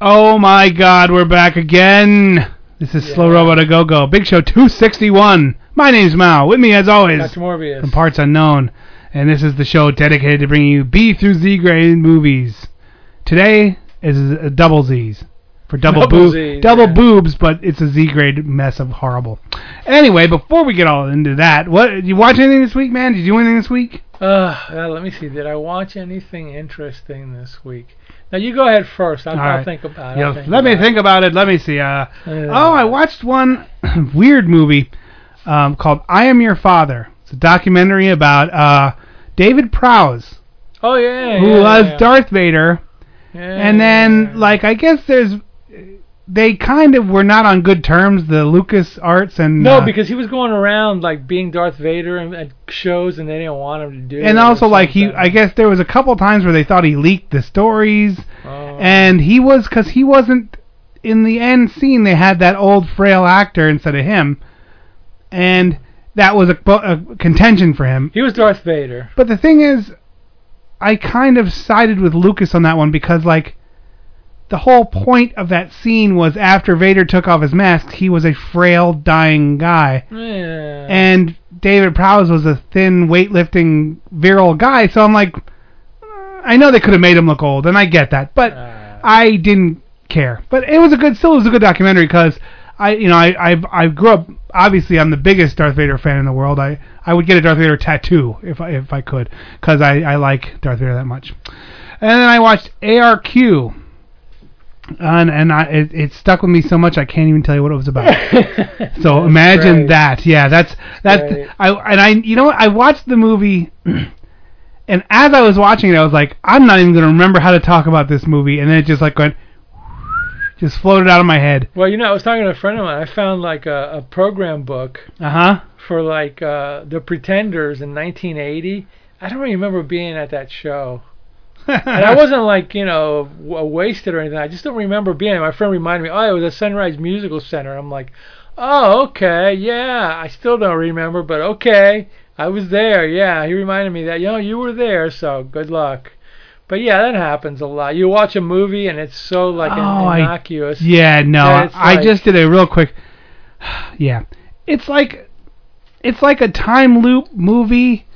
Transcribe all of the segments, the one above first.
Oh my god, we're back again. This is Slow Robot A Go Go. Big Show 261. My name's Mao. With me, as always, Dr. Morbius. from Parts Unknown. And this is the show dedicated to bringing you B through Z grade movies. Today is a double Z's. For double, Double boob, Zs, double yeah. boobs, but it's a Z grade mess of horrible. Anyway, before we get all into that, what you watch anything this week, man? Did you do anything this week? Uh, let me see. Did I watch anything interesting this week? Now you go ahead first. I'll, I'll right. think about it. Yeah, think let me about think about it. Let me see. Uh, it. oh, I watched one weird movie um, called "I Am Your Father." It's a documentary about uh, David Prowse, Oh yeah. who yeah, was yeah. Darth Vader, Yeah, and then like I guess there's they kind of were not on good terms. The Lucas Arts and No, uh, because he was going around like being Darth Vader and at shows, and they didn't want him to do and also like he. I guess there was a couple times where they thought he leaked the stories. Oh. and he was because he wasn't in the end scene they had that old frail actor instead of him and that was a, a contention for him he was Darth Vader. but the thing is i kind of sided with lucas on that one because like the whole point of that scene was after vader took off his mask he was a frail dying guy Yeah. and David Prowse was a thin, weightlifting, virile guy. So I'm like, uh, I know they could have made him look old, and I get that, but Uh, I didn't care. But it was a good, still was a good documentary because I, you know, I, I, I grew up. Obviously, I'm the biggest Darth Vader fan in the world. I, I would get a Darth Vader tattoo if I, if I could, because I, I like Darth Vader that much. And then I watched ARQ. And and I it, it stuck with me so much I can't even tell you what it was about. So imagine great. that. Yeah, that's that's. I and I you know what I watched the movie and as I was watching it I was like I'm not even going to remember how to talk about this movie and then it just like went just floated out of my head. Well, you know, I was talking to a friend of mine. I found like a, a program book Uh-huh. for like uh, the Pretenders in 1980. I don't really remember being at that show. And I wasn't like you know w- wasted or anything. I just don't remember being. there. My friend reminded me, oh, it was a Sunrise Musical Center. I'm like, oh, okay, yeah. I still don't remember, but okay, I was there. Yeah, he reminded me that. You know, you were there, so good luck. But yeah, that happens a lot. You watch a movie and it's so like Oh, I- innocuous. Yeah, no. Yeah, it's I like- just did a real quick Yeah. It's like it's like a time loop movie.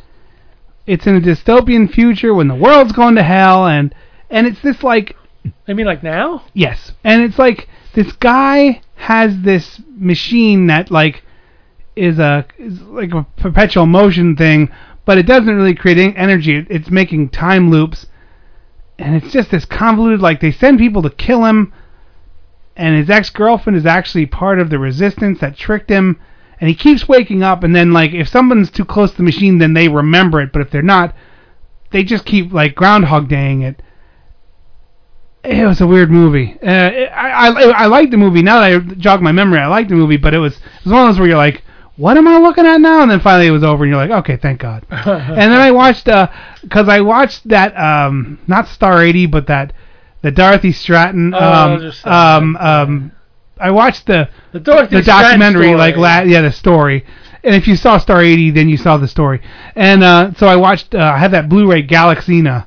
It's in a dystopian future when the world's going to hell and and it's this like I mean, like now? Yes. And it's like this guy has this machine that like is a is like a perpetual motion thing, but it doesn't really create energy. It's making time loops. And it's just this convoluted like they send people to kill him and his ex-girlfriend is actually part of the resistance that tricked him and he keeps waking up and then like if someone's too close to the machine then they remember it, but if they're not they just keep like groundhog daying it it was a weird movie. Uh, I, I I liked the movie. Now that I jog my memory, I liked the movie, but it was it was one of those where you're like, what am I looking at now? And then finally it was over, and you're like, okay, thank God. and then I watched because I watched that um not Star 80, but that the Dorothy Stratton Oh, um so um um I watched the The Dorothy the documentary story. like la- yeah the story. And if you saw Star 80, then you saw the story. And uh, so I watched. Uh, I had that Blu-ray Galaxina,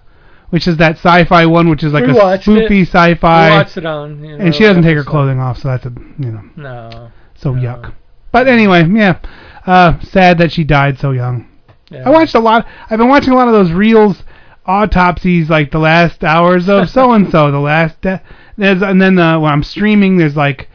which is that sci-fi one, which is like We a spoofy it. sci-fi. We watched it on. You know, and she doesn't take her clothing off, so that's a you know No. so No. yuck. But anyway, yeah, uh, sad that she died so young. Yeah. I watched a lot. I've been watching a lot of those reels, autopsies, like the last hours of so and so, the last. De- there's and then uh, when I'm streaming, there's like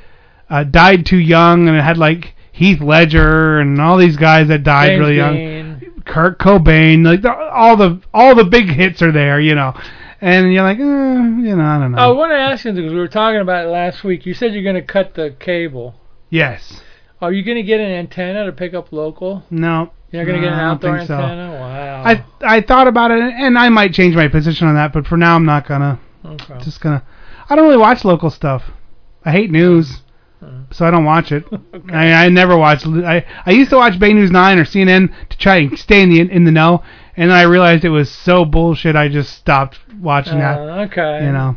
uh, died too young, and it had like Heath Ledger and all these guys that died James really young. Dean. Kurt Cobain, like the, all the all the big hits are there, you know. And you're like, eh, you know, I don't know. Oh, I want to ask you because we were talking about it last week. You said you're going to cut the cable. yes. Are you going to get an antenna to pick up local? No. You're going to get No, an I don't outdoor think so. antenna? Wow. I I thought about it, and I might change my position on that, but for now, I'm not gonna. okay. Just gonna. I don't really watch local stuff. I hate news. So I don't watch it. I, I never watch. I I used to watch Bay News Nine or CNN to try and stay in the in the know, and then I realized it was so bullshit. I just stopped watching that. Uh, okay. You know.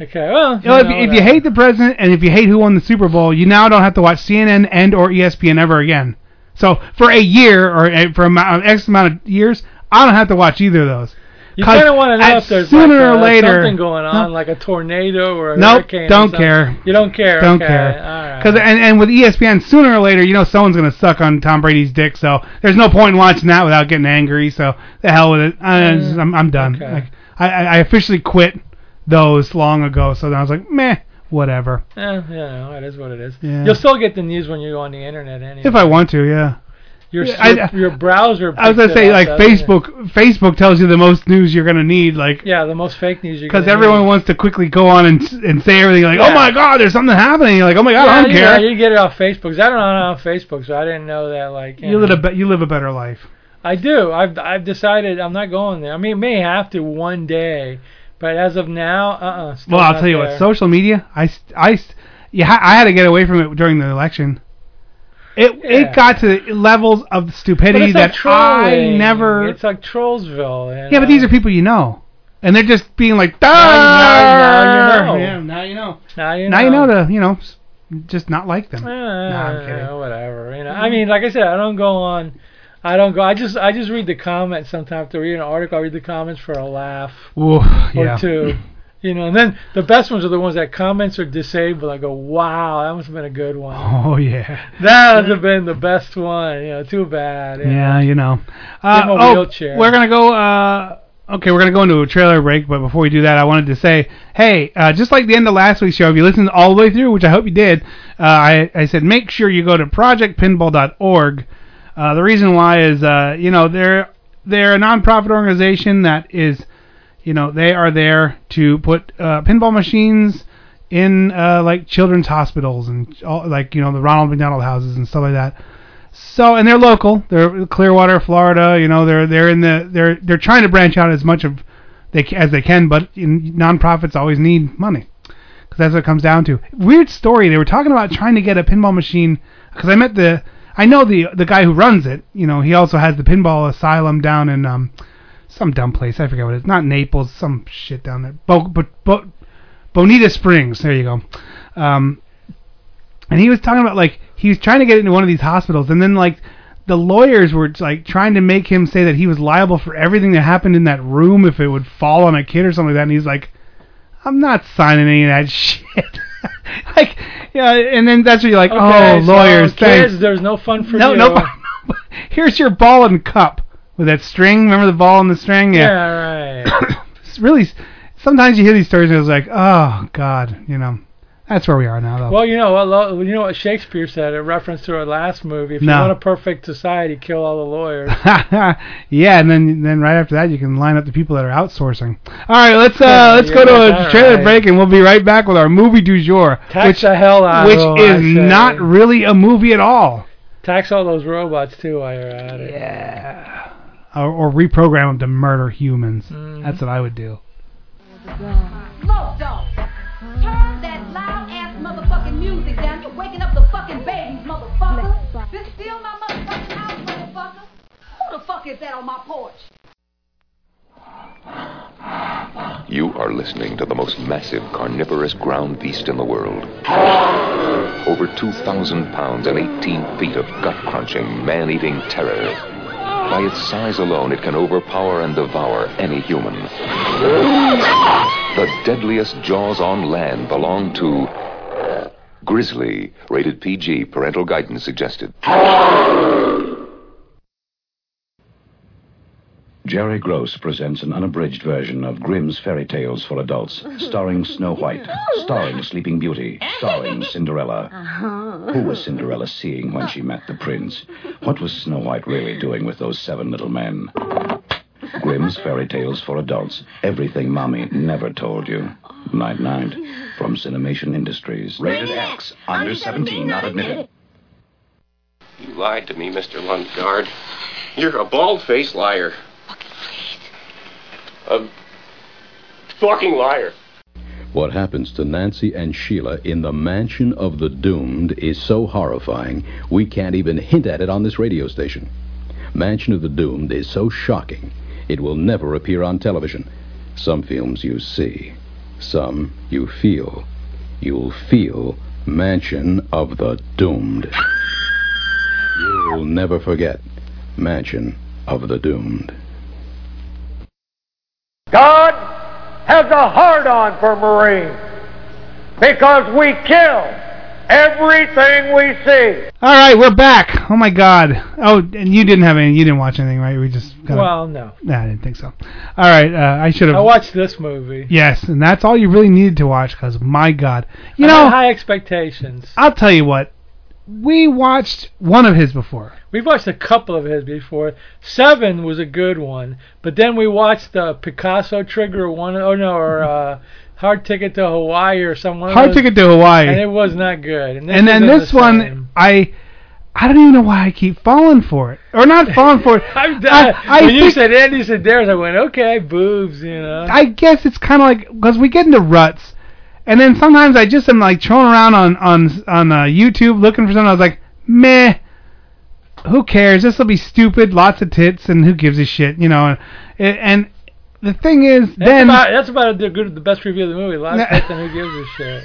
Okay. Well. You know, if, if you hate the president and if you hate who won the Super Bowl, you now don't have to watch CNN and or ESPN ever again. So for a year or a- for a amount, X amount of years, I don't have to watch either of those. You kind of want to know if there's sooner like, or uh, later something going on, No. like a tornado or a Nope, hurricane. or don't care. You don't care. Don't okay. care. Because and, and with ESPN, sooner or later, you know someone's gonna suck on Tom Brady's dick. So there's no point in watching that without getting angry. So the hell with it. I, Mm, I'm I'm done. okay. Like I I officially quit those long ago. So then I was like, meh, whatever. Yeah, you know, it is what it is. Yeah. You'll still get the news when you go on the internet anyway. If I want to, yeah. Your, your, I- your browser. I was gonna say up, like doesn't it? Facebook. Facebook tells you the most news you're gonna need, like Yeah, the most fake news you because everyone wants to quickly go on and and say everything like, Yeah. oh my god, there's something happening. You're like, oh my god, yeah, I don't you care. know, you get it off Facebook. I don't know on Facebook, so I didn't know that. Like, you know. live a you live a better life. I do. I've I've decided I'm not going there. I mean, may have to one day, but as of now, uh, uh Well, I'll tell you what, social media, I, I, yeah, I had to get away from it during the election. It Yeah. it got to levels of stupidity it's like that I never. It's like Trollsville. you yeah, but these are people you know, and they're just being like, now- now you know. Yeah, now you know. now you know. Now you know to you know just not like them. Eh, I'm kidding. Whatever. You know. I mean, like I said, I don't go on. I don't go. I just I just read the comments sometimes. To read an article, I read the comments for a laugh Ooh, or yeah. two. You know, and then the best ones are the ones that comments are disabled. I go, wow, that must have been a good one. Oh yeah. That would have been the best one. You know, too bad. you know. Yeah, you know. Uh, Give him a oh, wheelchair. we're gonna go. Uh, okay, we're gonna go into a trailer break, but before we do that, I wanted to say, hey, uh, just like the end of last week's show, if you listened all the way through, which I hope you did, uh, I, I said make sure you go to projectpinball.org. Uh, the reason why is, uh, you know, they're they're a nonprofit organization that is, you know, they are there to put uh, pinball machines in uh, like children's hospitals and all, like you know the Ronald McDonald houses and stuff like that. So and they're local. They're Clearwater, Florida. You know they're they're in the they're they're trying to branch out as much of they as they can, but in, nonprofits always need money because that's what it comes down to. Weird story. They were talking about trying to get a pinball machine because I met the I know the the guy who runs it. You know he also has the pinball asylum down in um some dumb place. I forget what it is. Not Naples. Some shit down there. Bo, bo, bo, Bonita Springs. There you go. Um, and he was talking about like he was trying to get into one of these hospitals, and then like the lawyers were like trying to make him say that he was liable for everything that happened in that room if it would fall on a kid or something like that. And he's like, I'm not signing any of that shit. like, yeah, and then that's where you're like, Okay, oh, so lawyers, kids, thanks. there's no fun for No, you. no, here's your ball and cup with that string. Remember the ball and the string? Yeah, yeah right. it's really sometimes you hear these stories and it's like oh god you know that's where we are now though Well, you know lo- You know what Shakespeare said in reference to our last movie. If No. you want a perfect society, kill all the lawyers. yeah and then then right after that you can line up the people that are outsourcing all right let's uh let's go to a trailer all break and we'll be right back with our movie du jour Tax which the hell out which is not really a movie at all Tax all those robots too while you're at it. yeah or, or reprogram them to murder humans Mhm. that's what I would do Smoke dog. Turn that loud ass motherfucking music down. You're waking up the fucking babies, motherfucker. This still my motherfucking house, motherfucker. Who the fuck is that on my porch? You are listening to the most massive carnivorous ground beast in the world. Over 2,000 pounds and 18 feet of gut crunching, man eating terror. By its size alone, it can overpower and devour any human. The deadliest jaws on land belong to Grizzly, rated PG, parental guidance suggested. Jerry Gross presents an unabridged version of Grimm's fairy tales for adults, starring Snow White, starring Sleeping Beauty, starring Cinderella. Uh-huh. Who was Cinderella seeing when she met the prince? What was Snow White really doing with those seven little men? Grimm's fairy tales for adults. Everything Mommy never told you. Night night. From Cinemation Industries. Rated X. Under 17, not admitted. You lied to me, Mr. Lundgaard. You're a bald-faced liar. A fucking liar. What happens to Nancy and Sheila in the mansion of the doomed is so horrifying we can't even hint at it on this radio station. Mansion of the Doomed is so shocking it will never appear on television. Some films you see, some you feel. You'll feel Mansion of the Doomed. You'll never forget Mansion of the Doomed. God has a hard on for Marines because we kill everything we see. All right, we're back. Oh my God. Oh, and you didn't have any. You didn't watch anything, right? We just. Got Well, no. Nah, I didn't think so. All right, uh, I should have. I watched this movie. Yes, and that's all you really needed to watch, because my God, you I know, high expectations. I'll tell you what. We watched one of his before. We've watched a couple of his before. Seven was a good one, but then we watched the Picasso Trigger one. Oh no, or uh, Hard Ticket to Hawaii or some one. of Hard Ticket to Hawaii. and it was not good. And, this and then this the one. I, I don't even know why I keep falling for it, or not falling for it. I'm I, done. I when you said Andy said Sidaris, I went, okay, boobs, you know. I guess it's kind of like because we get into ruts, and then sometimes I just am like trolling around on on on uh, YouTube looking for something. I was like, meh, who cares? This will be stupid, lots of tits, and who gives a shit, you know? And, and the thing is, that's then about, that's about the good, the best review of the movie. Lots of tits, and who gives a shit?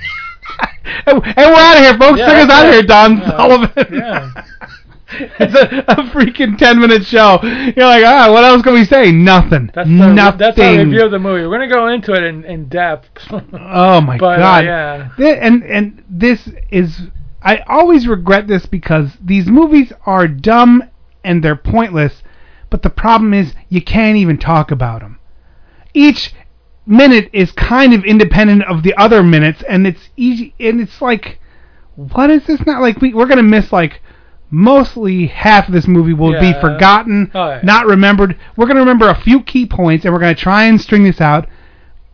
and we're out of here, folks. Yeah, Check us out of here, Don Yeah. Sullivan. Yeah. it's a, a freaking ten minute show. You're like, ah, what else can we say? Nothing. That's the, Nothing. that's our review of the movie. We're gonna go into it in, in depth. Oh my But, uh, god. yeah. Thi- and and this is I always regret this because these movies are dumb and they're pointless, but the problem is you can't even talk about them. Each minute is kind of independent of the other minutes and it's easy and it's like what is this not like we we're going to miss like mostly half of this movie will be forgotten, Oh, yeah. not remembered. We're going to remember a few key points and we're going to try and string this out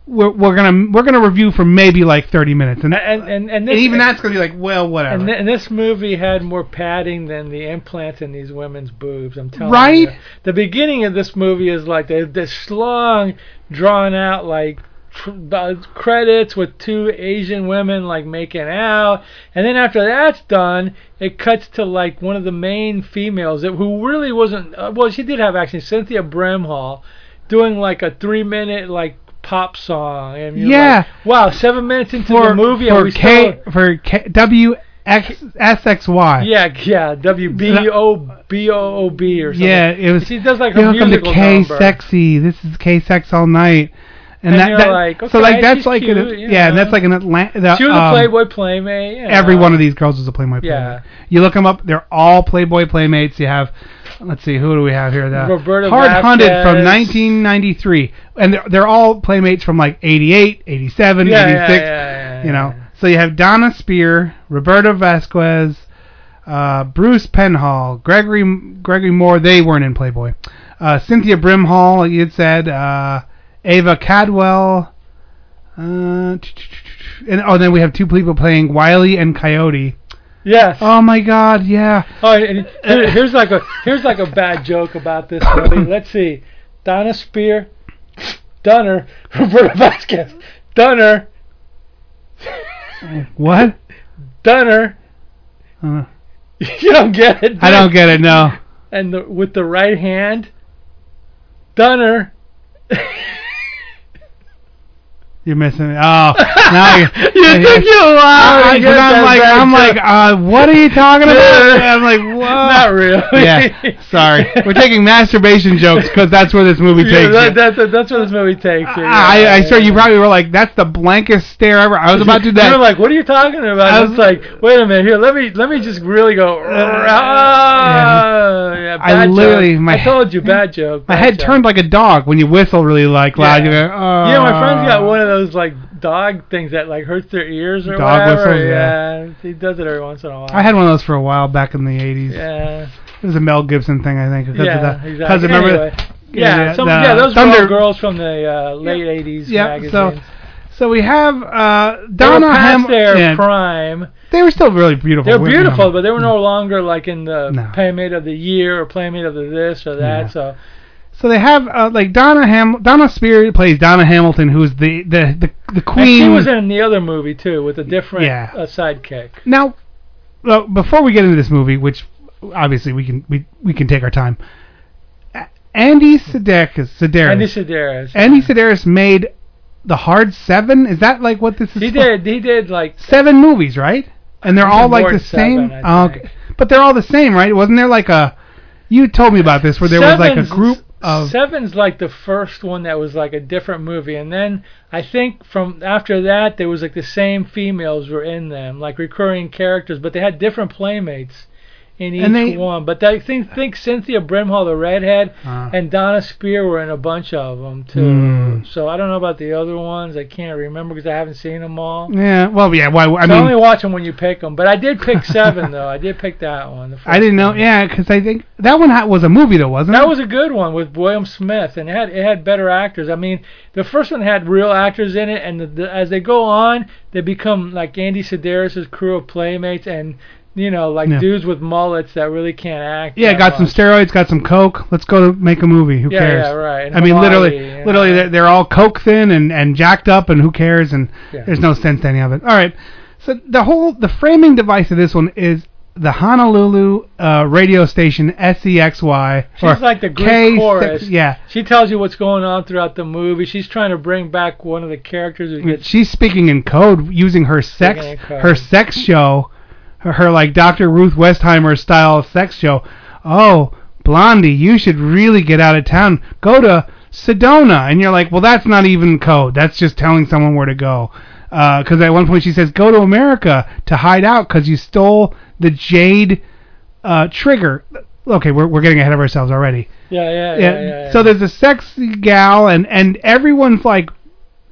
we're, we're gonna we're gonna review for maybe like 30 minutes, and and and, and, and even that's gonna be like, well, whatever. And, th- and this movie had more padding than the implants in these women's boobs. I'm telling Right? you. Right. The beginning of this movie is like this long, drawn out like tr- uh, credits with two Asian women like making out, and then after that's done, it cuts to like one of the main females that, who really wasn't. Uh, well, she did have actually Cynthia Brimhall doing like a three minute like pop song and Yeah. like, wow seven minutes into for the movie for and we K still for K, W X S X Y. yeah, yeah, W B O B O O B or something. Yeah, it was. She does like her Welcome to musical K number. Sexy. This is K Sex all night. And, And that, you're that like, so like that's like cute, you yeah, and that's like an Atlanta. She was a um, Playboy playmate. You know. Every one of these girls was a Playboy playmate. Yeah. You look them up; they're all Playboy playmates. You have, let's see, who do we have here? The Roberta Hard Hunted from 1993, and they're, they're all playmates from like 88, 87, Yeah, 86. yeah, yeah, yeah, you know, so you have Dona Speir, Roberta Vasquez, uh, Bruce Penhall, Gregory Gregory Moore. They weren't in Playboy. Uh, Cynthia Brimhall, like you had said, uh, Ava Cadell. Uh, and oh, then we have two people playing Wiley and Coyote. Yes. Oh my God, yeah. Oh, and here, here's like a here's like a bad joke about this movie. Let's see, Dona Speir, Dunner, Roberta Vasquez, Dunner, What? Dunner. Uh, You don't get it. I don't get it. No. And the, with the right hand, Dunner. You're missing it. Oh, now you. You think you are? I, You I'm like, I'm like, uh, what are you talking about? Yeah. I'm like, whoa. Not really. Yeah, sorry. We're taking masturbation jokes because that's where this movie Yeah, takes you. that, that, that's what this movie takes. you. I, I Yeah, swear you probably were like, that's the blankest stare ever. I was about to do You that. were like, what are you talking about? I I was- was like, wait a minute, here, let me let me just really go. ah, yeah, I bad literally- joke. my I told you, bad joke. My head joke. turned like a dog when you whistle really like loud. Yeah. You go, oh. Yeah, my friend's got one of those like dog things that like hurts their ears or Dog whatever. whistles, yeah. he does it every once in a while. I had one of those for a while back in the 80s. Yeah. It was a Mel Gibson thing, I think. Because Yeah, of the, exactly. Because remember, Anyway. Yeah, the- some, the yeah, those Thunder, were all girls from the uh, late '80s Yeah, magazines. so so we have uh, they Donna past Ham. their yeah, prime. they were still really beautiful. They're women. beautiful, but they were no longer like in the No. Playmate of the Year or Playmate of the this or that. Yeah. So So they have uh, like Donna Ham Dona Speir plays Donna Hamilton, who's the the the, the And queen. she was in the other movie too with a different Yeah. uh, sidekick. Now, well, before we get into this movie, which obviously we can we we can take our time. Andy Sidaris, Sidaris, Andy Sidaris. Andy Sidaris made the Hard Seven. Is that like what this is? He did. He did like seven movies, right? And they're all like the seven, same. Oh, okay. But they're all the same, right? Wasn't there like a? You told me about this where there was like a group of. Seven's like the first one that was like a different movie, and then I think from after that there was like the same females were in them, like recurring characters, but they had different playmates in each they- one. But I think think Cynthia Brimhall, the redhead, Ah. and Dona Speir were in a bunch of them too. Hmm. So I don't know about the other ones. I can't remember because I haven't seen them all. Yeah, well, yeah. Why? I so mean, only watch them when you pick them. But I did pick seven though. I did pick that one. I didn't know. Yeah, because I think that one ha- was a movie though, wasn't That it? That was a good one with William Smith, and it had it had better actors. I mean, the first one had real actors in it, and the, the, as they go on, they become like Andy Sidaris' crew of playmates, and you know, like Yeah. dudes with mullets that really can't act. Yeah, got some steroids, got some coke. Let's go to make a movie. Who Yeah, cares? yeah, right. And I mean, literally, literally, they're, they're all coke thin and and jacked up, and who cares? And Yeah. there's no sense to any of it. All right, so the whole the framing device of this one is the Honolulu uh, radio station SEXY. She's like the Greek K6 chorus. Yeah, She tells you what's going on throughout the movie. She's trying to bring back one of the characters who gets she's speaking in code using her sex in her sex show, her, like Dr. Ruth Westheimer style sex show. Oh, Blondie, you should really get out of town. Go to Sedona, and you're like, well, that's not even code. That's just telling someone where to go. Because at one point she says, go to America to hide out because you stole the jade uh, trigger. Okay, we're we're getting ahead of ourselves already yeah, yeah, yeah, yeah, yeah, yeah. So there's a sexy gal, and and everyone's like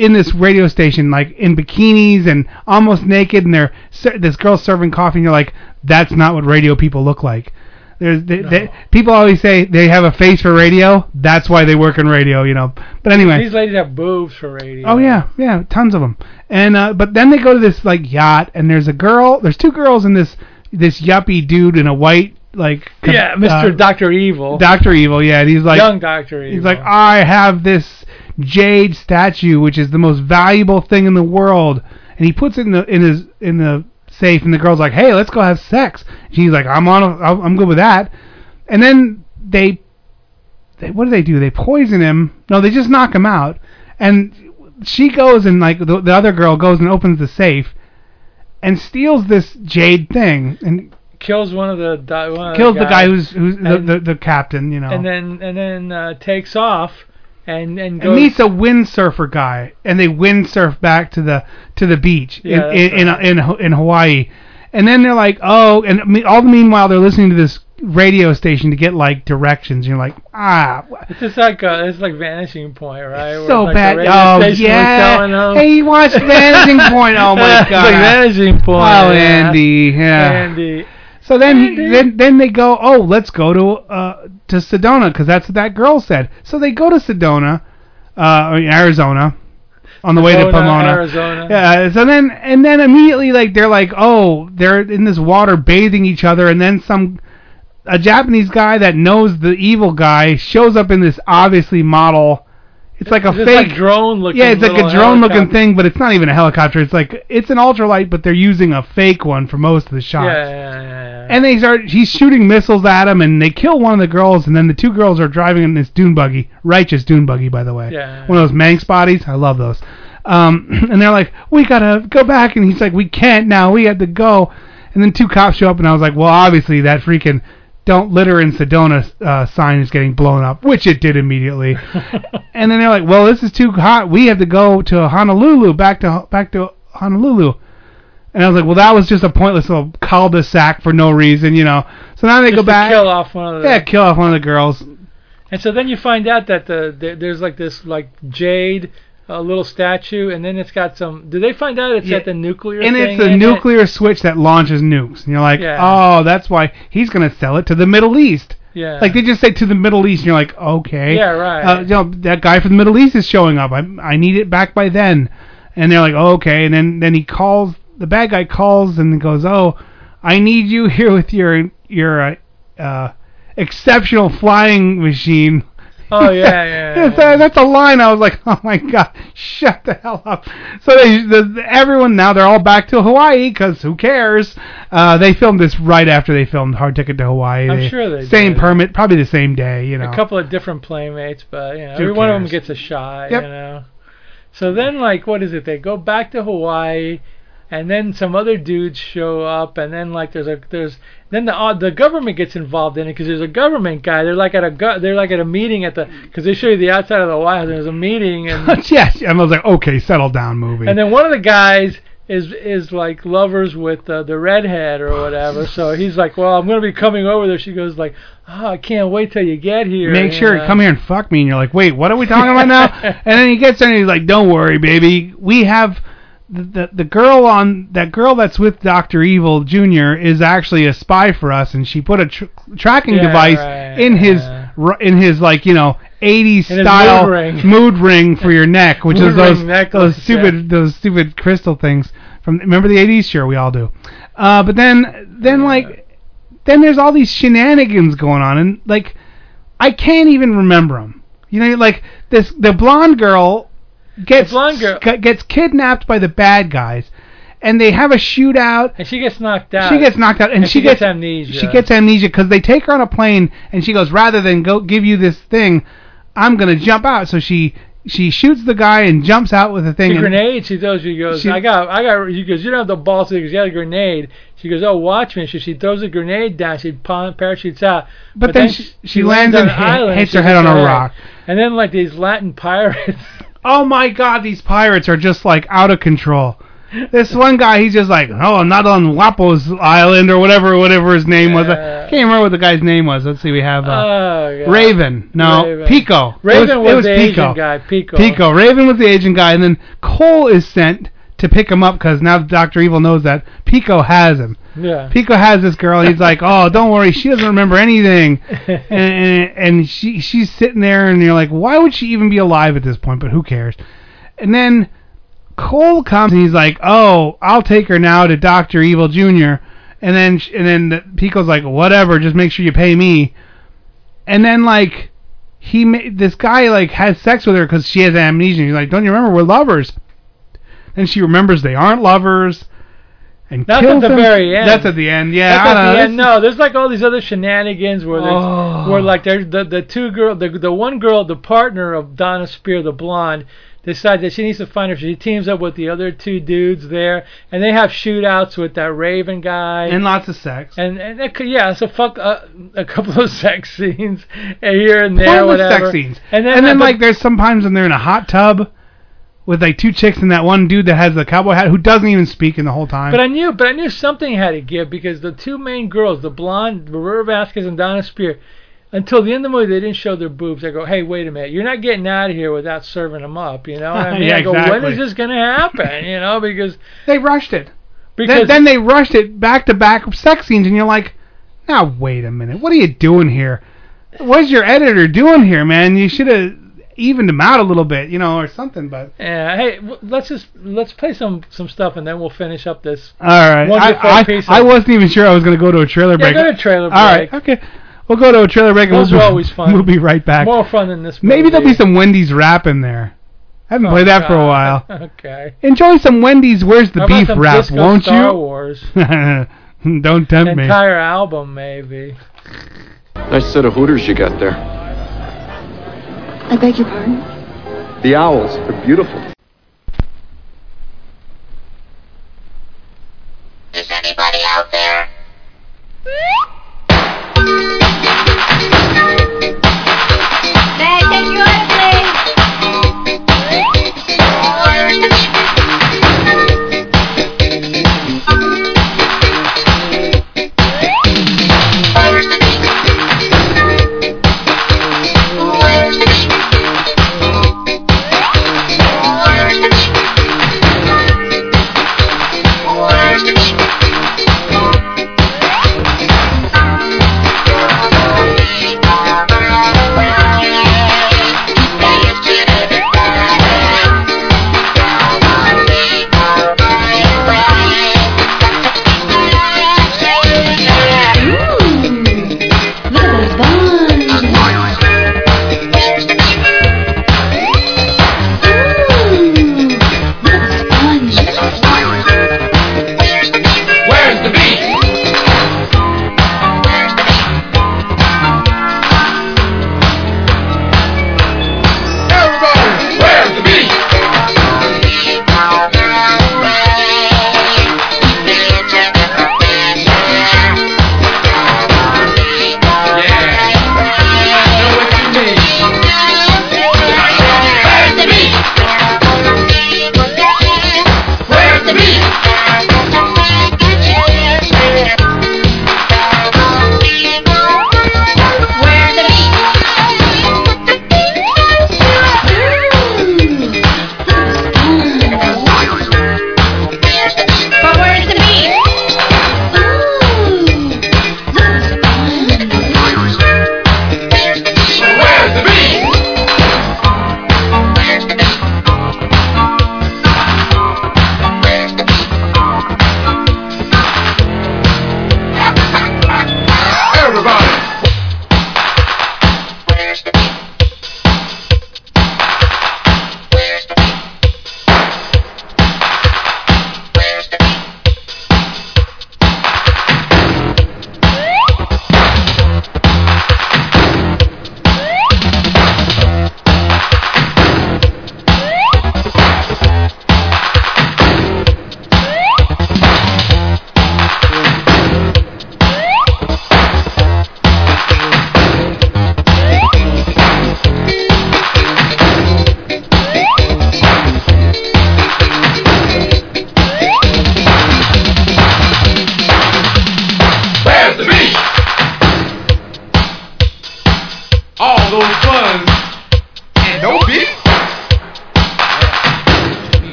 in this radio station, like in bikinis and almost naked, and they're this girl's serving coffee, and you're like, that's not what radio people look like. There's they, they, people always say they have a face for radio. That's why they work in radio, you know. But anyway, These ladies have boobs for radio. Oh yeah, yeah, tons of them. And uh, but then they go to this like yacht, and there's a girl. There's two girls and this this yuppie dude in a white like Yeah, uh, Mr. Doctor Evil. Doctor Evil. Yeah, and he's like Young Doctor Evil. He's like, I have this jade statue, which is the most valuable thing in the world, and he puts it in the in his in the safe, and the girl's like, Hey, let's go have sex. She's like, I'm on, a, I'm good with that. And then they, they, what do they do? They poison him. No, they just knock him out, and she goes and like the, the other girl goes and opens the safe, and steals this jade thing, and kills one of the di- one of kills the guy who's who's the, the the captain, you know. and then and then uh, takes off and and and meets a windsurfer guy, and they windsurf back to the to the beach Yeah, in, that's in, in in Hawaii, and then they're like, oh, and all the meanwhile they're listening to this radio station to get like directions. You're like, ah, It's just like uh, it's like Vanishing Point, right? Where so like bad. Oh yeah. Hey, you watched Vanishing Point? Oh my It's god. like Vanishing Point. Oh. Andy. Yeah. Andy. So then, he, then then they go, oh, let's go to uh to Sedona because that's what that girl said. So they go to Sedona, uh, in Arizona, on the way to Pomona. Arizona. Yeah. So then and then immediately like they're like, oh, they're in this water bathing each other, and then some a Japanese guy that knows the evil guy shows up in this obviously model. It's like a It's fake like drone looking. yeah, it's like a drone looking thing, but it's not even a helicopter. It's like it's an ultralight, but they're using a fake one for most of the shots. Yeah, yeah, yeah, yeah. And they start. He's shooting missiles at him, and they kill one of the girls, and then the two girls are driving in this dune buggy, righteous dune buggy, by the way. Yeah. One of those Manx bodies. I love those. Um, and they're like, "We gotta go back," and he's like, "We can't now. We had to go." And then two cops show up, and I was like, "Well, obviously that freaking." Don't litter in Sedona uh, sign is getting blown up, which it did immediately. and then they're like, "Well, this is too hot. We have to go to Honolulu, back to back to Honolulu." And I was like, "Well, that was just a pointless little cul-de-sac for no reason, you know." So now they Just go to back, kill off one of the. yeah, kill off one of the girls. And so then you find out that the, the there's like this like jade uh, little statue, and then it's got some. Do they find out it's Yeah. got the nuclear and it's a in it? nuclear switch that launches nukes. And you're like, Yeah. "Oh, that's why he's gonna sell it to the Middle East." Yeah. Like they just say to the Middle East, and you're like, "Okay." Yeah, right. Uh, you know, that guy from the Middle East is showing up. I I need it back by then. And they're like, oh, "Okay." And then then he calls the bad guy calls and goes, "Oh, I need you here with your your uh, uh exceptional flying machine." Oh yeah, yeah. That- that's a line. I was like, oh my god, shut the hell up. So they, the, everyone now they're all back to Hawaii because who cares? Uh, they filmed this right after they filmed Hard Ticket to Hawaii. I'm They- sure they same did. permit, probably the same day. You know. a couple of different playmates, but you know, Who every one of them gets a shot. Yep. You know. So then, like, what is it? They go back to Hawaii, and then some other dudes show up, and then like there's a there's then the uh, the government gets involved in it because there's a government guy. They're like at a go- they're like at a meeting at the because they show you the outside of the White House. There's a meeting, and yes, and I was like, okay, settle down, movie. and then one of the guys is is like lovers with uh, the redhead or whatever. So he's like, well, I'm gonna be coming over there. She goes like, oh, I can't wait till you get here. Make you sure come here and fuck me, and you're like, wait, what are we talking about now? and then he gets there and he's like, don't worry, baby, we have the the, the girl on that girl that's with Doctor Evil Jr. is actually a spy for us, and she put a tr- tracking Yeah, device right, in his in his like you know 80s In style mood ring. mood ring for your neck, which is those necklace, those stupid those stupid crystal things from remember the 80s? Sure, we all do. Uh, but then then like then there's all these shenanigans going on, and like I can't even remember them. You know, like this the blonde girl gets blonde girl- g- gets kidnapped by the bad guys, and they have a shootout. And she gets knocked out. She gets knocked out, and, she, gets, amnesia. She gets amnesia because they take her on a plane, and she goes, rather than go give you this thing, I'm gonna jump out. So she she shoots the guy and jumps out with the thing. the grenade. She throws. She goes. She- I got. I got. She goes. You don't have the balls. She goes. You got a grenade. She goes. Oh, watch me. So she throws a grenade down. She parachutes out. But then she- she lands on and an hit- island. hits her head on a rock. And then like these Latin pirates. Oh my God, these pirates are just like out of control. This one guy, he's just like, oh, I'm not on Wapo's island or whatever, whatever his name was. I can't remember what the guy's name was. Let's see, we have uh, Oh, Raven. No, Raven. Pico. Raven it was, was, the Pico. Asian guy. Pico. Pico. Raven was the Asian guy, and then Cole is sent to pick him up because now Doctor Evil knows that Pico has him. Yeah. Pico has this girl. He's like, "Oh, don't worry, she doesn't remember anything," and, and and she she's sitting there, and you're like, "Why would she even be alive at this point?" But who cares? And then Cole comes, and he's like, "Oh, I'll take her now to Doctor Evil Junior," and then sh- and then the, Pico's like, "Whatever, just make sure you pay me." And then like he ma- this guy like has sex with her because she has amnesia. He's like, "Don't you remember we're lovers?" And she remembers they aren't lovers. And That's at the him. very end. That's at the end. Yeah, That's at the know. end. No, there's like all these other shenanigans where there's, Oh. where like there's the the two girl the the one girl the partner of Dona Speir the blonde decides that she needs to find her. She teams up with the other two dudes there, and they have shootouts with that Raven guy and lots of sex. and and it yeah, so fuck uh, a couple of sex scenes here and there, Pointless whatever. sex scenes. And then, and then but- like there's sometimes when they're in a hot tub with like two chicks and that one dude that has the cowboy hat who doesn't even speak in the whole time. But I knew, but I knew something had to give because the two main girls, the blonde Rivera Vasquez and Dona Speir, until the end of the movie they didn't show their boobs. I go, hey, wait a minute, you're not getting out of here without serving them up. You know I mean? Yeah, I go, exactly. when is this gonna happen? You know, because they rushed it. because then, then they rushed it back to back sex scenes, and you're like, now wait a minute, what are you doing here? What's your editor doing here, man? You should have evened them out a little bit, you know, or something. But yeah, hey, w- let's just let's play some some stuff and then we'll finish up this. all right, I, I, I wasn't even sure I was going to go to a trailer Yeah, break. go to trailer break. All right, okay, we'll go to a trailer break. and we'll are be, always fun. We'll be right back. More fun than this. Movie. Maybe there'll be some Wendy's rap in there. I haven't Oh, played that for a while. okay. Enjoy some Wendy's. Where's the How about beef some rap, Disco won't Star you? Wars. Don't tempt me. Entire album, maybe. Nice set of hooters you got there. I beg your pardon? The owls, they're beautiful. Is anybody out there?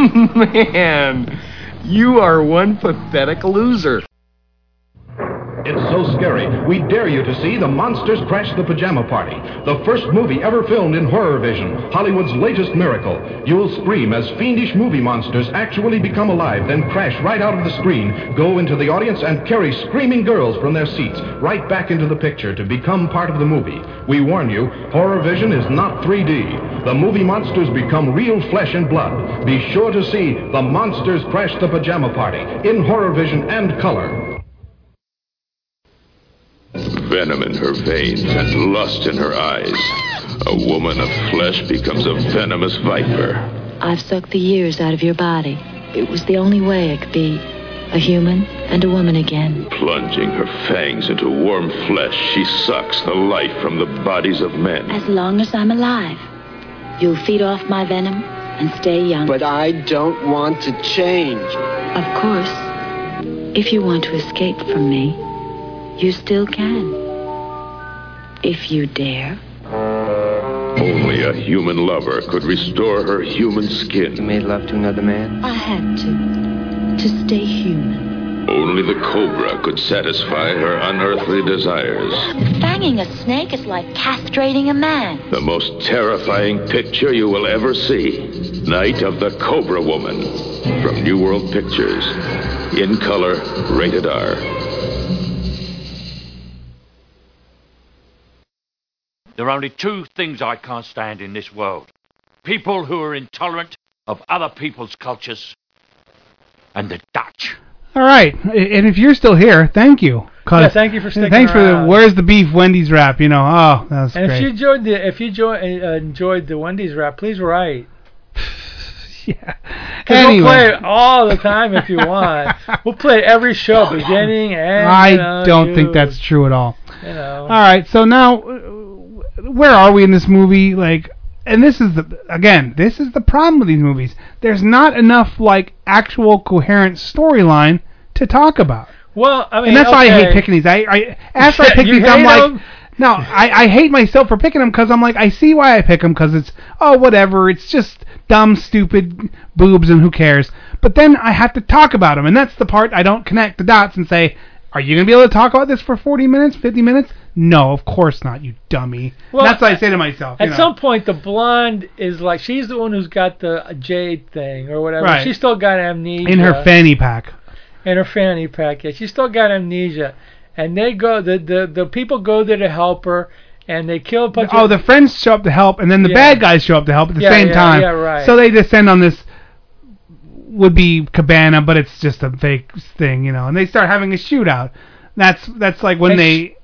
Man, you are one pathetic loser. It's so scary. We dare you to see The Monsters Crash the Pajama Party, the first movie ever filmed in Horror Vision, Hollywood's latest miracle. You'll scream as fiendish movie monsters actually become alive, then crash right out of the screen, go into the audience, and carry screaming girls from their seats right back into the picture to become part of the movie. We warn you, Horror Vision is not 3D. The movie monsters become real flesh and blood. Be sure to see The Monsters Crash the Pajama Party in Horror Vision and color. Venom in her veins and lust in her eyes. A woman of flesh becomes a venomous viper. I've sucked the years out of your body. It was the only way I could be a human and a woman again. Plunging her fangs into warm flesh, she sucks the life from the bodies of men. As long as I'm alive, you'll feed off my venom and stay young. But I don't want to change. Of course, if you want to escape from me, you still can. If you dare. Only a human lover could restore her human skin. You made love to another man? I had to. To stay human. Only the cobra could satisfy her unearthly desires. Fanging a snake is like castrating a man. The most terrifying picture you will ever see. Night of the Cobra Woman. From New World Pictures. In color, rated R. There are only two things I can't stand in this world people who are intolerant of other people's cultures, and the Dutch. All right, and if you're still here, thank you. 'cause- Yeah, thank you for sticking Thanks for the Where's the Beef Wendy's rap. You know, oh, that was And great. if you enjoyed the if you enjoy, uh, enjoyed the Wendy's rap, please write. yeah. Cause Anyway. we'll play it all the time if you want. we'll play every show, beginning and. I you know, don't you, think that's true at all. You know. All right, so now uh, where are we in this movie? Like, and this is the again, this is the problem with these movies. There's not enough like actual coherent storyline to talk about. Well, I mean, and that's why I hate picking these. I, I after I pick these, I'm hate like, no, I, I hate myself for picking them because I'm like, I see why I pick them because it's oh whatever, it's just dumb, stupid boobs and who cares. But then I have to talk about them, and that's the part I don't connect the dots and say Are you gonna be able to talk about this for 40 minutes, 50 minutes? No, of course not, you dummy. Well, That's what I say to myself. At you know. some point, the blonde is like she's the one who's got the jade thing or whatever. Right. She's still got amnesia in her fanny pack. in her fanny pack. Yeah, she's still got amnesia, and they go the the the people go there to help her, and they kill a bunch Oh, of the friends show up to help, and then the Yeah. bad guys show up to help at the Yeah, same yeah, time. yeah, right. So they descend on this would be cabana, but it's just a fake thing, you know. And they start having a shootout. That's that's like when And they.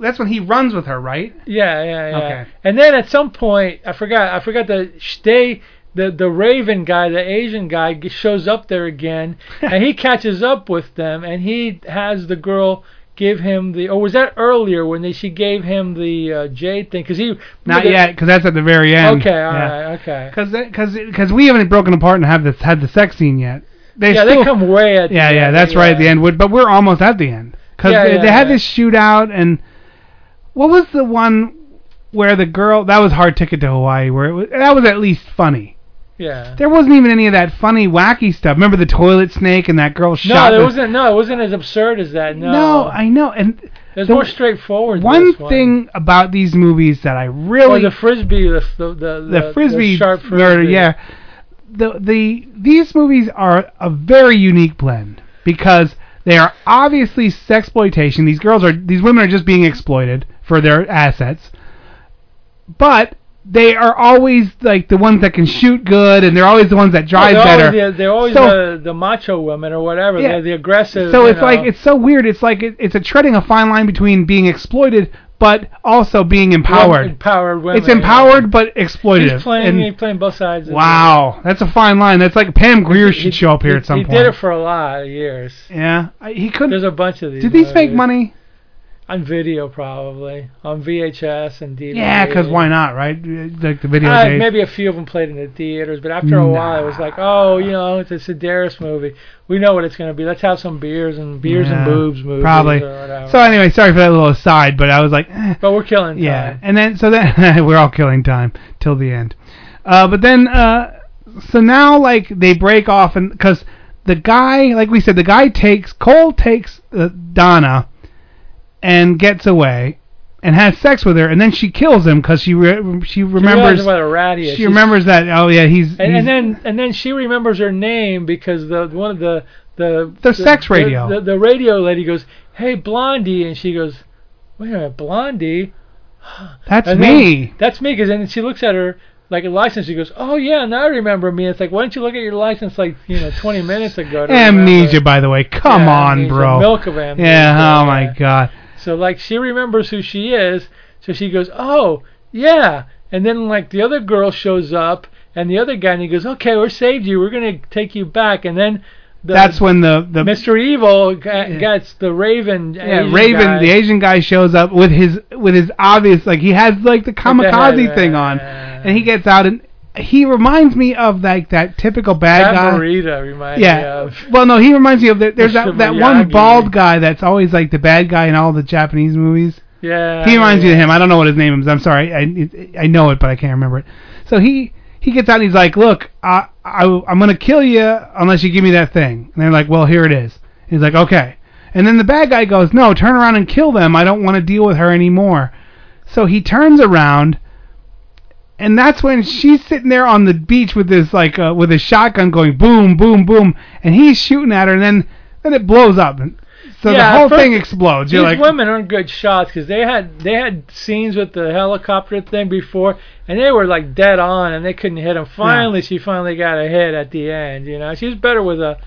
That's when he runs with her, right? Yeah, yeah, yeah. Okay. And then at some point, I forgot. I forgot the they the the Raven guy, the Asian guy, shows up there again, and he catches up with them, and he has the girl give him the. Or was that earlier when they she gave him the uh, jade thing? Because he Not the- yet, because that's at the very end. Okay, all yeah. right, okay. Because because because we haven't broken apart and have this had the sex scene yet. They yeah, still, they come way at. Yeah, yeah, end, that's right at the end. But we're almost at the end because Yeah, they, yeah, they had this shootout and what was the one where the girl that was hard ticket to Hawaii where it was, that was at least funny. Yeah. There wasn't even any of that funny wacky stuff. Remember the toilet snake and that girl No, shot. it the- wasn't. No, it wasn't as absurd as that. No. No, I know. And It's the- more straightforward. One thing about these movies that I really Or the frisbee, the the the, the frisbee sharp frisbee. murder, yeah. The the these movies are a very unique blend because they are obviously sexploitation. These girls are these women are just being exploited for their assets. But they are always like the ones that can shoot good and they're always the ones that drive they're better. Always, the- they're always So- the, the macho women or whatever. Yeah. They're the aggressive. so it's like it's so weird. It's like it, it's a treading a fine line between being exploited but also being empowered. empowered women. it's empowered but exploitive. He's playing. He's playing both sides. Wow, that's a fine line. That's like Pam Grier should show up here He- at some he point. He did it for a lot of years. yeah, I- he couldn't. There's a bunch of these. Did these make money? On video? Probably on VHS and DVD. Yeah, because why not, right? Like the video Uh, maybe a few of them played in the theaters, but after a while, it was like, oh, you know, it's a Sidaris movie. We know what it's going to be. Let's have some beers and beers Yeah, and boobs movies. Probably. So anyway, sorry for that little aside, but I was like, eh. but we're killing time. yeah. And then so then we're all killing time till the end. Uh, but then uh, so now like they break off and because the guy, like we said, the guy takes Cole takes uh, Donna and gets away and has sex with her, and then she kills him because she re- she She remembers realizes what a rat he is. she She's- remembers that oh yeah he's, and, he's and then and then she remembers her name because the one of the the The sex radio. the, the, radio lady goes hey blondie and she goes wait a minute blondie? That's And then- me. that's me because then she looks at her like a license she goes oh yeah now I remember me. It's like why don't you look at your license like you know 20 minutes ago amnesia remember? by the way. Come Yeah, on amnesia, bro. milk of amnesia, yeah oh my god So like she remembers who she is, so she goes, "Oh, yeah." And then like the other girl shows up and the other guy and he goes, "Okay, we're saved you. We're going to take you back." And then the, that's when the the Mr. Evil gets the Raven Yeah, Asian Raven, guy. the Asian guy shows up with his with his obvious like he has like the kamikaze thing on, and he gets out and he reminds me of like that typical bad That guy. Marita reminds yeah. me of. Well, no, he reminds me of the, there's that that one bald guy that's always like the bad guy in all the Japanese movies. Yeah. He reminds me of him. I don't know what his name is. I'm sorry. I I know it, but I can't remember it. So he he gets out and he's like, "Look, I, I I'm gonna kill you unless you give me that thing." And they're like, "Well, here it is." He's like, "Okay." And then the bad guy goes, "No, turn around and kill them. I don't want to deal with her anymore." So he turns around, and that's when she's sitting there on the beach with this like uh, with a shotgun going boom, boom, boom, and he's shooting at her, and then then it blows up, and so Yeah, the whole thing explodes. You're These like, women aren't good shots because they had they had scenes with the helicopter thing before, and they were like dead on, and they couldn't hit him Finally, she finally got a hit at the end. You know, she's better with a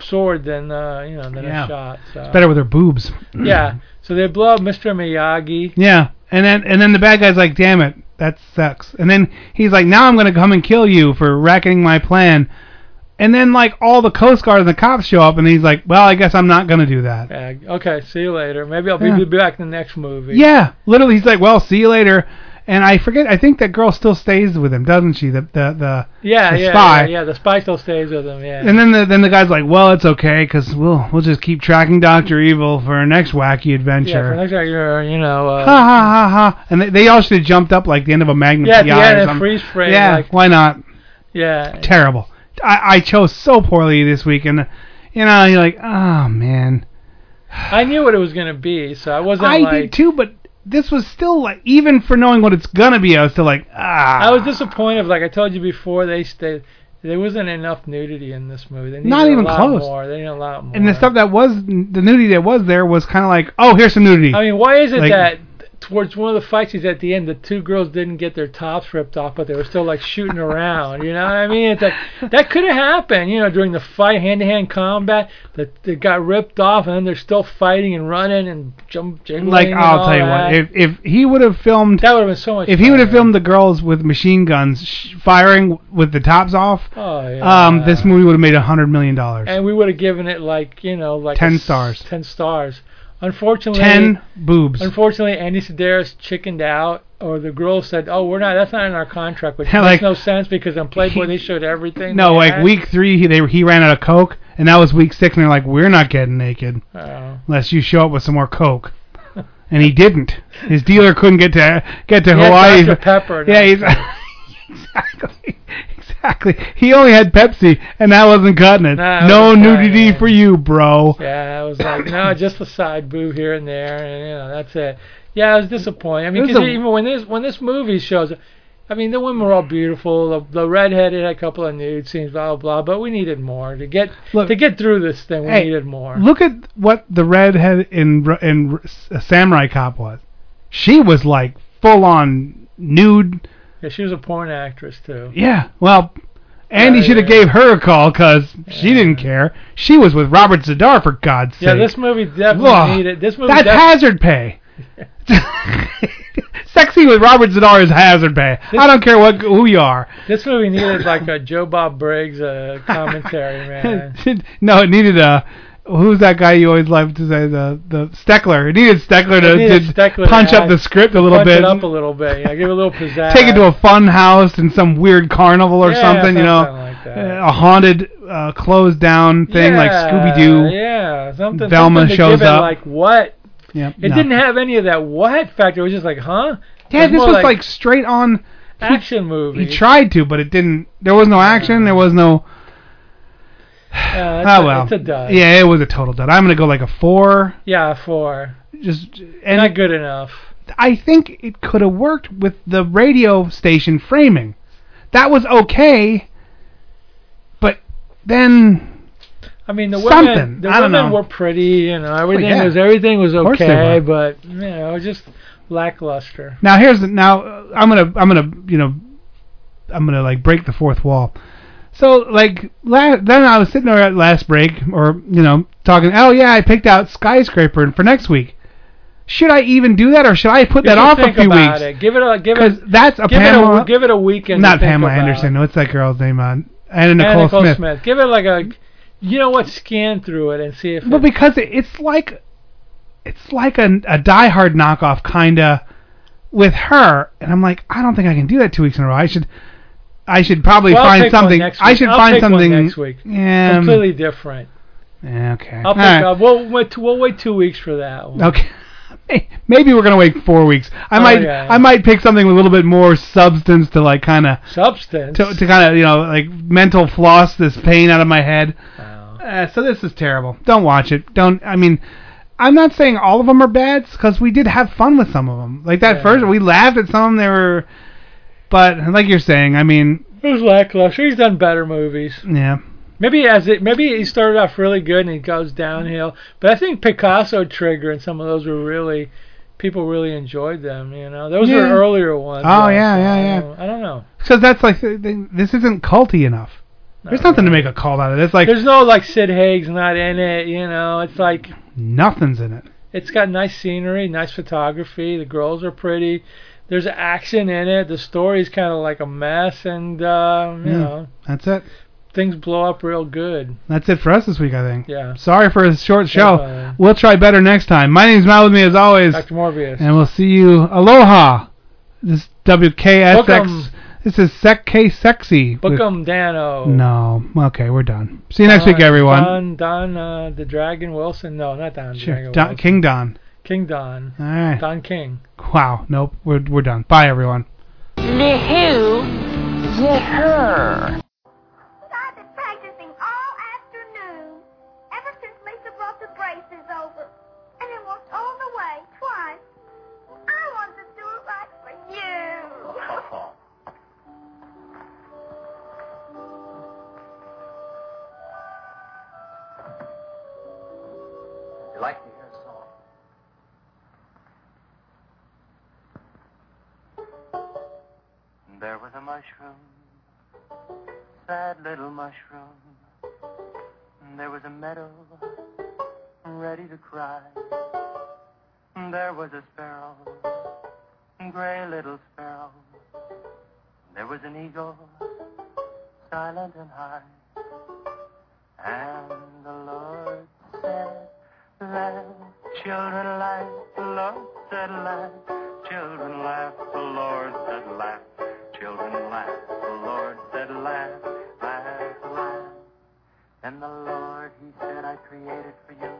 sword than uh, you know than Yeah. a shot. So. it's better with her boobs. Yeah. So they blow up Mr. Miyagi. Yeah, and then and then the bad guy's like, "Damn it, that sucks." And then he's like, "Now I'm gonna come and kill you for racketing my plan." And then like all the Coast Guard and the cops show up, and he's like, "Well, I guess I'm not gonna do that." Okay, see you later. Maybe I'll be, Yeah. be back in the next movie. Yeah, literally, he's like, "Well, see you later." And I forget. I think that girl still stays with him, doesn't she? The the the, Yeah, the yeah, spy. yeah, yeah. The spy still stays with him. Yeah. And then the then the guy's like, "Well, it's okay, cause we'll we'll just keep tracking Doctor Evil for our next wacky adventure." yeah, for next time you're, know. Uh, ha ha ha ha! And they, they all should have jumped up like the end of a Magnum Yeah, the PI a something. freeze frame, Yeah, like- why not? yeah. Terrible. I, I chose so poorly this week, and you know you're like, oh man. I knew what it was gonna be, so I wasn't I like. did too, but this was still like even for knowing what it's gonna be, I was still like ah. I was disappointed. Like I told you before, they stayed. There wasn't enough nudity in this movie. They Not even close. More. They needed a lot more. and the stuff that was the nudity that was there was kind of like oh here's some nudity. I mean, why is it Like- that towards one of the fight scenes at the end, the two girls didn't get their tops ripped off, but they were still like shooting around? You know what I mean? It's like that could have happened. You know, during the fight, hand-to-hand combat, that they got ripped off, and then they're still fighting and running and jump jiggling. like I'll tell you that. what, if if he would have filmed that would have been so much. if he would have filmed the girls with machine guns sh- firing with the tops off, Oh, yeah. um, this movie would have made a hundred million dollars. and we would have given it like you know like 10 a s- stars. Ten stars. Unfortunately, Ten boobs. Unfortunately, Andy Sidaris chickened out, or the girl said, "Oh, we're not. That's not in our contract." Which Yeah, makes no sense because on Playboy they showed everything. No, like had. week three, he they he ran out of coke, and that was week six, and they're like, we're not getting naked Oh. unless you show up with some more coke. and he didn't. His dealer couldn't get to get to He Hawaii. Dr. Pepper, Yeah, he's exactly exactly. He only had Pepsi, and that wasn't cutting it. Nah, no nudity it. for you, bro. Yeah, I was like, no, just a side boob here and there, and you know that's it. Yeah, I was disappointed. I mean, 'cause a- even when this when this movie shows, I mean, the women were all beautiful. The, the redheaded had a couple of nude scenes, blah blah blah. But we needed more to get Look- to get through this thing. We Hey, needed more. Look at what the redhead in in Ru- Samurai Cop was. She was like full on nude. Yeah, she was a porn actress too. Yeah. Well, Andy Yeah, should have yeah. gave her a call because she didn't care. She was with Robert Z'Dar for God's sake. Yeah, this movie definitely Ugh, needed. This movie That's def- hazard pay. Sexy with Robert Z'Dar is hazard pay. I don't care what who you are. This movie needed like a Joe Bob Briggs uh, commentary, man. no, it needed a. Who's that guy you always love to say the the Steckler? It needed Steckler to, needed to Steckler to punch up the script a little punch bit. it up a little bit. Yeah, give it a little pizzazz. Take it to a fun house in some weird carnival or Yeah, something, you know, like a haunted, uh, closed down thing like Scooby Doo. Yeah, something. Velma something shows up. Like what? Yeah. It no. didn't have any of that what factor. It was just like, huh? Yeah, It this was like, straight on. action movie. He tried to, but it didn't. There was no action. There was no. Uh, it's oh a- well. it's a dud. Yeah, it was a total dud. I'm gonna go like a four. Yeah, four. Just and Not good enough. I think it could have worked with the radio station framing. That was okay, but then I mean, the Something. women, the I don't women know. were pretty. You know, everything yeah. was everything was Of course they okay, but you know, it was just lackluster. now here's the, now I'm gonna I'm gonna you know I'm gonna like break the fourth wall. So like la- then I was sitting there at last break or you know talking. Oh yeah, I picked out skyscraper and for next week. Should I even do that or should I put You that off a few weeks? It. Give it a give it. that's a give Pamela- It a, give it a weekend. Not Pamela. Anderson. What's that girl's name? Uh, Anna Anna Nicole, Nicole Smith. Smith. Give it like a. You know what? Scan through it and see if. Well, because it, it's like it's like a a Die Hard knockoff kinda with her, and I'm like, I don't think I can do that two weeks in a row. I should I should probably Well, find something. I should I'll find pick one something next week. Yeah, um, completely different. yeah, okay. I'll pick. Right. Uh, we'll wait. We'll wait two weeks for that one. Okay. Maybe we're gonna wait four weeks. I Oh, might, yeah. I might pick something with a little bit more substance to like kind of Substance. to, to kind of you know like mental floss this pain out of my head. Uh, so this is terrible. Don't watch it. Don't. I mean, I'm not saying all of them are bad because we did have fun with some of them. Like that Yeah. first, we laughed at some. of them, They were, but like you're saying, I mean, It was lackluster. He's done better movies. yeah. Maybe as it maybe he started off really good and he goes downhill. But I think Picasso Trigger and some of those were really people really enjoyed them. You know, those were Yeah. earlier ones. Oh, though, yeah, so yeah, I yeah. don't- I don't know. Because that's like th- th- this isn't culty enough. There's nothing to make a cult out of this. Like There's no like Sid Haig's not in it. You know, it's like nothing's in it. it's got nice scenery, nice photography. The girls are pretty. There's action in it. The story's kind of like a mess, and uh, you Yeah, know that's it. things blow up real good. That's it for us this week, I think. Yeah. Sorry for a short show. We'll try better next time. My name's Matt with me as always. Dr. Morbius. And we'll see you. Aloha. This is WKSX. This is Sec K Sexy. Book 'em, Dano. No. Okay, we're done. See you next week, everyone. Don, Don, uh, the Dragon Wilson. No, not Don. Sure. Dragon Don, Wilson. King Don. King Don. All right. Don King. Wow. Nope. We're we're done. Bye, everyone. The who? The her. little mushroom. There was a meadow ready to cry. There was a sparrow, gray little sparrow. There was an eagle, silent and high. And the Lord said that children laugh. The Lord said laugh. Children laugh. The Lord said laugh. Children laugh. The Lord said laugh. And the Lord, he said, I created for you